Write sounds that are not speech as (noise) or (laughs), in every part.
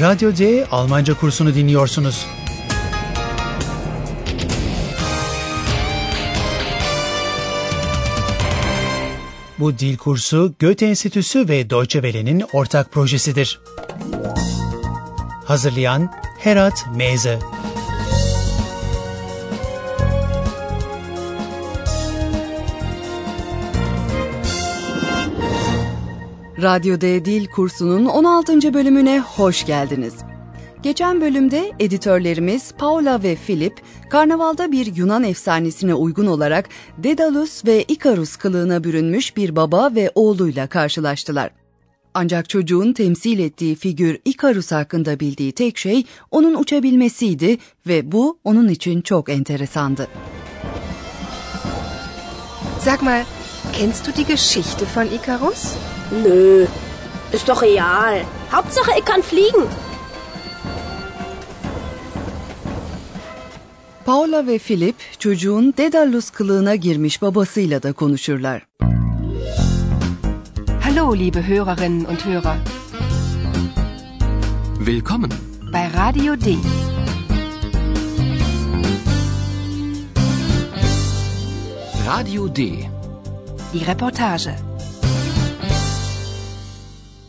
Radyo D Almanca kursunu dinliyorsunuz. Bu dil kursu Goethe Enstitüsü ve Deutsche Welle'nin ortak projesidir. Hazırlayan Herat Meze Radyo D Dil kursunun 16. bölümüne hoş geldiniz. Geçen bölümde editörlerimiz Paula ve Philip, karnavalda bir Yunan efsanesine uygun olarak Dedalus ve Ikarus kılığına bürünmüş bir baba ve oğluyla karşılaştılar. Ancak çocuğun temsil ettiği figür Ikarus hakkında bildiği tek şey onun uçabilmesiydi ve bu onun için çok enteresandı. Sag mal, kennst du die Geschichte von Ikarus? Nö, ist doch real. Hauptsache, ich kann fliegen. Paula ve Philip çocuğun Dedalus kılığına girmiş babasıyla da konuşurlar. Hallo, liebe Hörerinnen und Hörer, Willkommen. bei Radio D. Radio D. Die Reportage.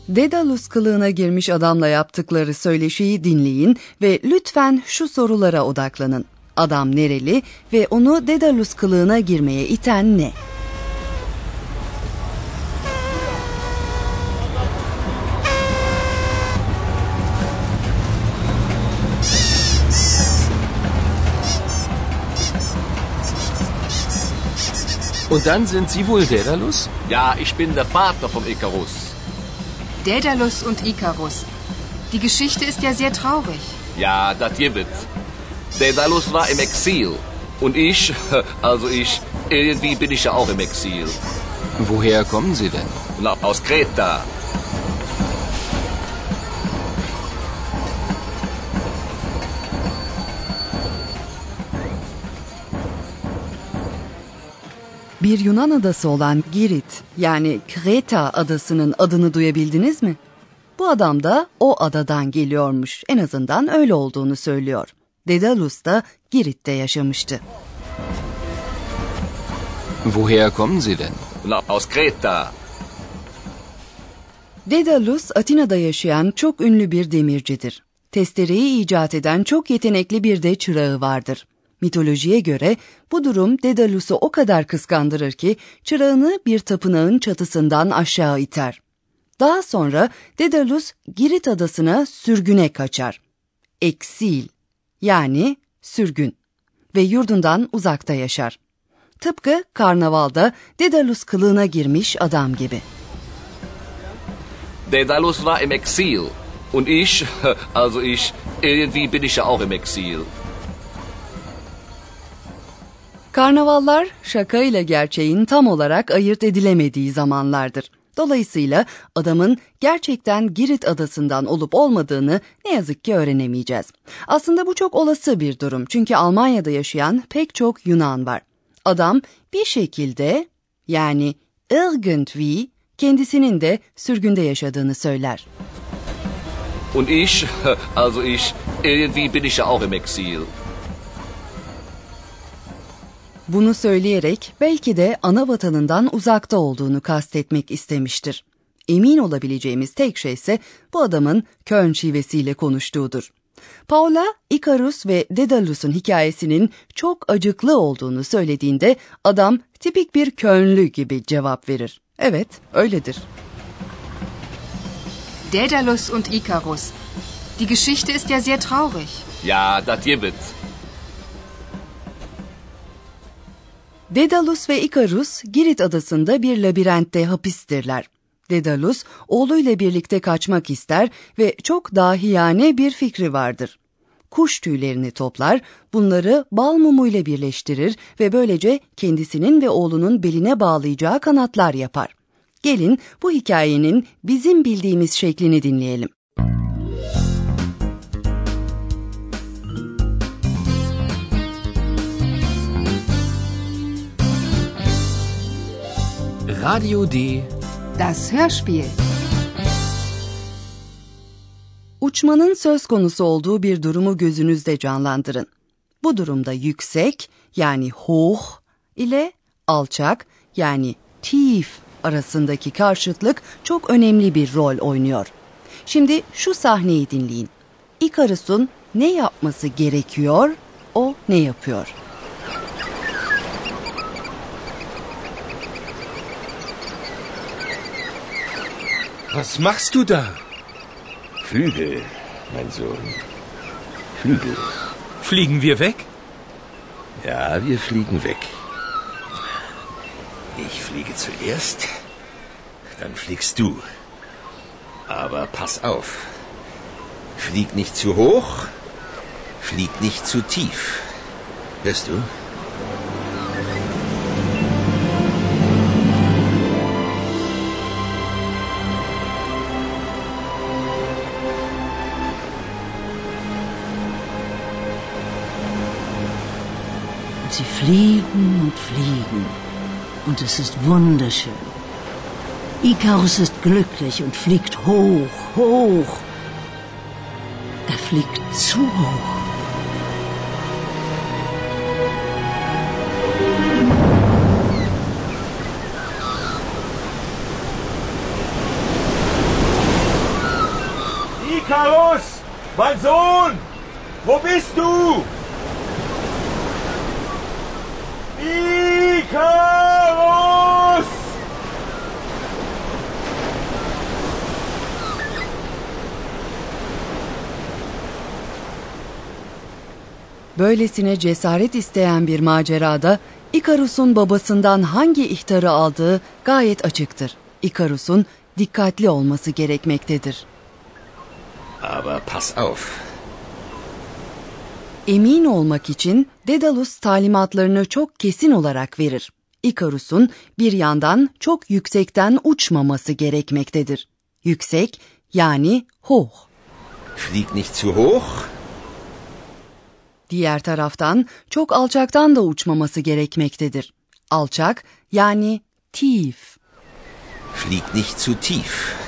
Dedalus kılığına girmiş adamla yaptıkları söyleşiyi dinleyin ve lütfen şu sorulara odaklanın. Adam nereli ve onu Dedalus kılığına girmeye iten ne? Und dann sind Sie wohl Daedalus? Ja, ich bin der Vater vom Ikarus. Daedalus und Ikarus. Die Geschichte ist ja sehr traurig. Ja, das gibt. Daedalus war im Exil. Und ich, (laughs) also ich, irgendwie bin ich ja auch im Exil. Woher kommen Sie denn? Na, aus Kreta. Bir Yunan adası olan Girit yani Kreta adasının adını duyabildiniz mi? Bu adam da o adadan geliyormuş. En azından öyle olduğunu söylüyor. Dedalus da Girit'te yaşamıştı. Woher kommen Sie denn? Na, aus Kreta. Dedalus Atina'da yaşayan çok ünlü bir demircidir. Testereyi icat eden çok yetenekli bir de çırağı vardır. Mitolojiye göre bu durum Dedalus'u o kadar kıskandırır ki çırağını bir tapınağın çatısından aşağı iter. Daha sonra Dedalus Girit adasına sürgüne kaçar. Eksil yani sürgün ve yurdundan uzakta yaşar. Tıpkı karnavalda Dedalus kılığına girmiş adam gibi. Daedalus war im Exil. Und ich, (laughs) also ich, irgendwie bin ich ja auch im Exil. Karnavallar şaka ile gerçeğin tam olarak ayırt edilemediği zamanlardır. Dolayısıyla adamın gerçekten Girit adasından olup olmadığını ne yazık ki öğrenemeyeceğiz. Aslında bu çok olası bir durum çünkü Almanya'da yaşayan pek çok Yunan var. Adam bir şekilde yani irgendwie kendisinin de sürgünde yaşadığını söyler. Und ich, (laughs) also ich, irgendwie bin ich ja auch im Exil. Bunu söyleyerek belki de ana vatanından uzakta olduğunu kastetmek istemiştir. Emin olabileceğimiz tek şey ise bu adamın Köln şivesiyle konuştuğudur. Paula, Ikarus ve Dedalus'un hikayesinin çok acıklı olduğunu söylediğinde adam tipik bir Kölnlü gibi cevap verir. Evet, öyledir. Daedalus und Ikarus. Die Geschichte ist ja sehr traurig. Ja, das gibt. Dedalus ve Ikarus Girit adasında bir labirentte hapistirler. Dedalus oğluyla birlikte kaçmak ister ve çok dahiyane bir fikri vardır. Kuş tüylerini toplar, bunları bal mumuyla birleştirir ve böylece kendisinin ve oğlunun beline bağlayacağı kanatlar yapar. Gelin bu hikayenin bizim bildiğimiz şeklini dinleyelim. Radio D. Das Hörspiel. Uçmanın söz konusu olduğu bir durumu gözünüzde canlandırın. Bu durumda yüksek yani hoch ile alçak yani tief arasındaki karşıtlık çok önemli bir rol oynuyor. Şimdi şu sahneyi dinleyin. Ikarus'un ne yapması gerekiyor, o ne yapıyor? Was machst du da? Flügel, mein Sohn. Flügel. Fliegen wir weg? Ja, wir fliegen weg. Ich fliege zuerst, dann fliegst du. Aber pass auf. Flieg nicht zu hoch, flieg nicht zu tief. Hörst du? Sie fliegen und fliegen. Und es ist wunderschön. Ikarus ist glücklich und fliegt hoch, hoch. Er fliegt zu hoch. Ikarus! Mein Sohn! Wo bist du? Ikarus! Böylesine cesaret isteyen bir macerada Ikarus'un babasından hangi ihtarı aldığı gayet açıktır. Ikarus'un dikkatli olması gerekmektedir. Aber pass auf. Emin olmak için Dedalus talimatlarını çok kesin olarak verir. Ikarus'un bir yandan çok yüksekten uçmaması gerekmektedir. Yüksek yani hoch. Flieg nicht zu hoch, Diğer taraftan çok alçaktan da uçmaması gerekmektedir. Alçak yani tief. flieg nicht zu tief.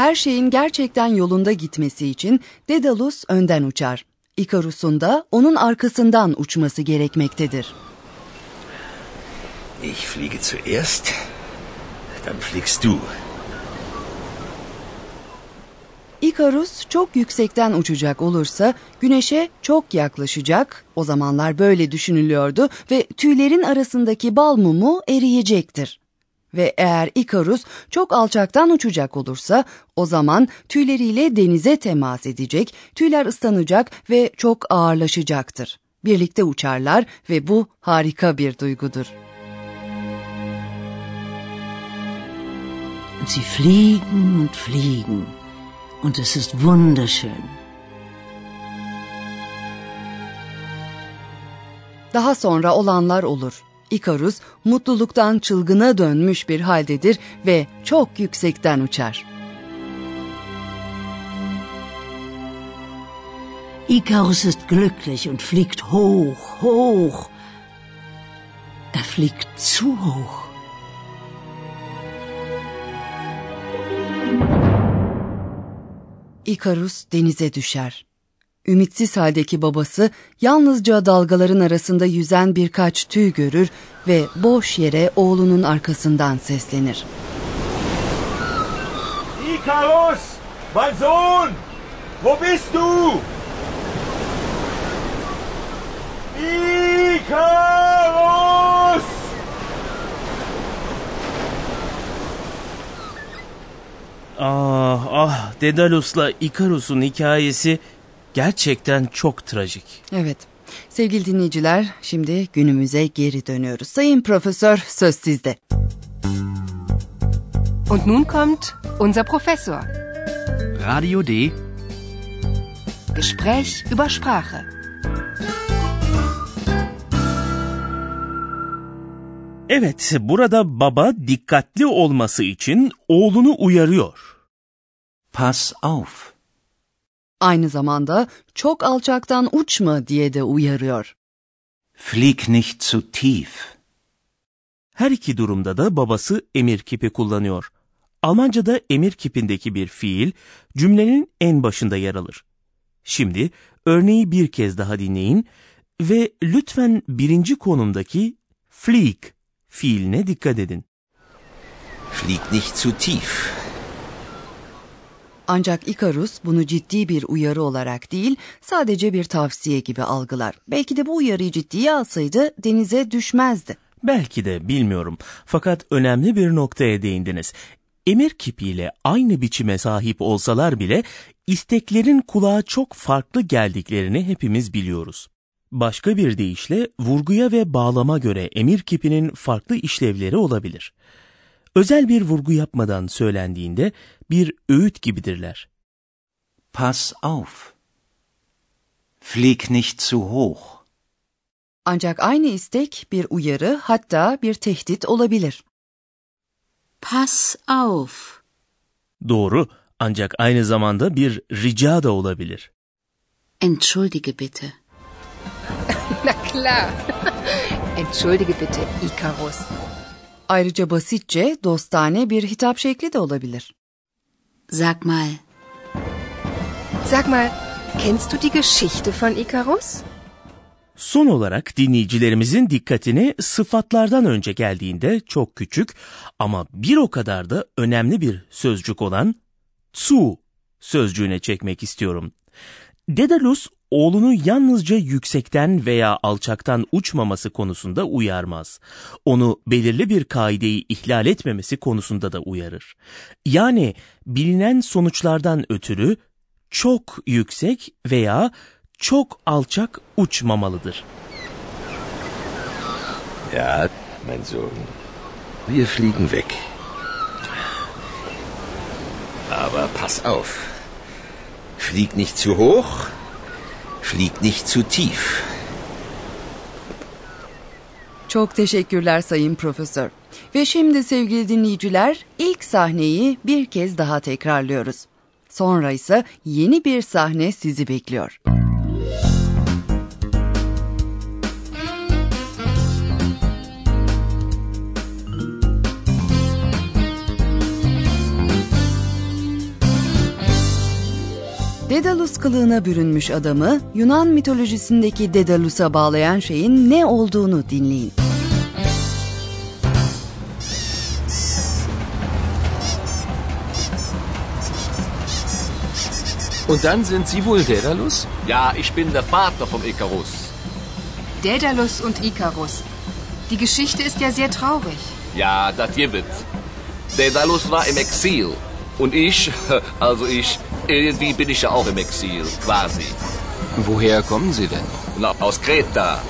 Her şeyin gerçekten yolunda gitmesi için Dedalus önden uçar. Ikarus'un da onun arkasından uçması gerekmektedir. Ich fliege zuerst, dann fliegst du. Ikarus çok yüksekten uçacak olursa güneşe çok yaklaşacak. O zamanlar böyle düşünülüyordu ve tüylerin arasındaki bal mumu eriyecektir. Ve eğer Ikarus çok alçaktan uçacak olursa o zaman tüyleriyle denize temas edecek, tüyler ıslanacak ve çok ağırlaşacaktır. Birlikte uçarlar ve bu harika bir duygudur. Sie fliegen und fliegen. Und es ist wunderschön. Daha sonra olanlar olur. Ikarus mutluluktan çılgına dönmüş bir haldedir ve çok yüksekten uçar. Ikarus ist glücklich und fliegt hoch, hoch. Er fliegt zu hoch. Ikarus denize düşer. Ümitsiz haldeki babası yalnızca dalgaların arasında yüzen birkaç tüy görür ve boş yere oğlunun arkasından seslenir. Ikarus! Mein Sohn! Wo bist du? Ikarus! Ah ah Dedalus'la Ikarus'un hikayesi gerçekten çok trajik. Evet. Sevgili dinleyiciler, şimdi günümüze geri dönüyoruz. Sayın Profesör, söz sizde. Und nun kommt unser Professor. Radio D. Gespräch über Sprache. Evet, burada baba dikkatli olması için oğlunu uyarıyor. Pass auf. Aynı zamanda çok alçaktan uçma diye de uyarıyor. Flieg nicht zu tief. Her iki durumda da babası emir kipi kullanıyor. Almanca'da emir kipindeki bir fiil cümlenin en başında yer alır. Şimdi örneği bir kez daha dinleyin ve lütfen birinci konumdaki flieg fiiline dikkat edin. Flieg nicht zu tief. Ancak Ikarus bunu ciddi bir uyarı olarak değil, sadece bir tavsiye gibi algılar. Belki de bu uyarıyı ciddiye alsaydı denize düşmezdi. Belki de bilmiyorum. Fakat önemli bir noktaya değindiniz. Emir kipiyle aynı biçime sahip olsalar bile isteklerin kulağa çok farklı geldiklerini hepimiz biliyoruz. Başka bir deyişle vurguya ve bağlama göre emir kipinin farklı işlevleri olabilir. Özel bir vurgu yapmadan söylendiğinde bir öğüt gibidirler. Pass auf. Flieg nicht zu hoch. Ancak aynı istek bir uyarı hatta bir tehdit olabilir. Pass auf. Doğru ancak aynı zamanda bir rica da olabilir. Entschuldige bitte. (laughs) Na klar. Entschuldige bitte, Icarus. Ayrıca basitçe dostane bir hitap şekli de olabilir. Sag mal, Sag mal, kennst du die Geschichte von Icarus? Son olarak dinleyicilerimizin dikkatini sıfatlardan önce geldiğinde çok küçük ama bir o kadar da önemli bir sözcük olan zu sözcüğüne çekmek istiyorum. Dedalus oğlunu yalnızca yüksekten veya alçaktan uçmaması konusunda uyarmaz. Onu belirli bir kaideyi ihlal etmemesi konusunda da uyarır. Yani bilinen sonuçlardan ötürü çok yüksek veya çok alçak uçmamalıdır. Ja, mein Sohn. Wir fliegen weg. Aber pass auf. Flieg nicht zu hoch, flieg nicht zu tief. Çok teşekkürler Sayın Profesör. Ve şimdi sevgili dinleyiciler ilk sahneyi bir kez daha tekrarlıyoruz. Sonra ise yeni bir sahne sizi bekliyor. Dedalus kılığına bürünmüş adamı Yunan mitolojisindeki Dedalus'a bağlayan şeyin ne olduğunu dinleyin. Und dann sind Sie wohl Daedalus? Ja, ich bin der Vater vom Icarus. Daedalus und Icarus. Die Geschichte ist ja sehr traurig. Ja, das gibt. Daedalus war im Exil. Und ich, (laughs) also ich, irgendwie bin ich ja auch im Exil, quasi. Woher kommen Sie denn? Na, aus Kreta.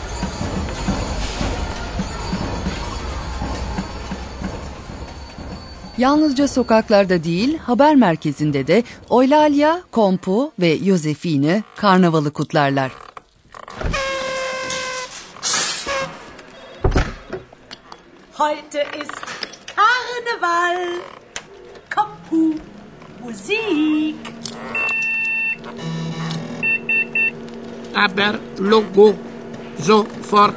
Yalnızca sokaklarda değil, haber merkezinde de Eulalia, Kompu ve Josefine karnavalı kutlarlar. Heute ist Karneval. Kompu, Musik. Aber Logo sofort.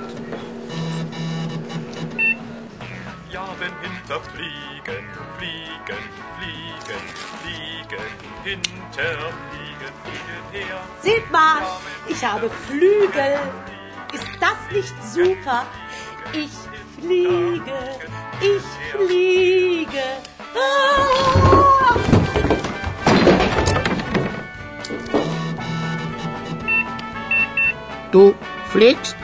Ja, wenn hinterfliegen, fliegen, fliegen, fliegen, hinter, fliegen, fliegen her. Seht mal, ich habe Flügel. Ist das nicht super? Ich fliege, ich fliege. Du fliegst?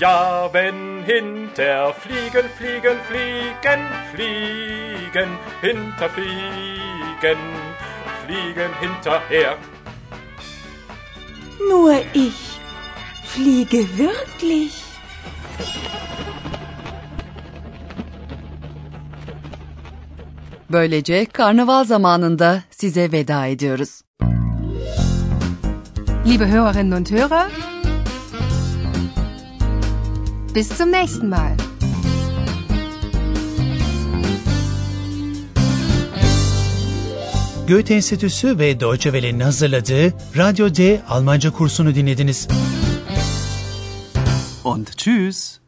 Ja, wenn hinter fliegen, fliegen, fliegen, fliegen, hinterfliegen, fliegen hinterher. Nur ich fliege wirklich. Böylece karnaval zamanında size veda ediyoruz. Liebe Hörerinnen und Hörer, bis zum nächsten Mal. Goethe Enstitüsü ve Deutsche Welle'nin hazırladığı Radyo D Almanca kursunu dinlediniz. Und tschüss.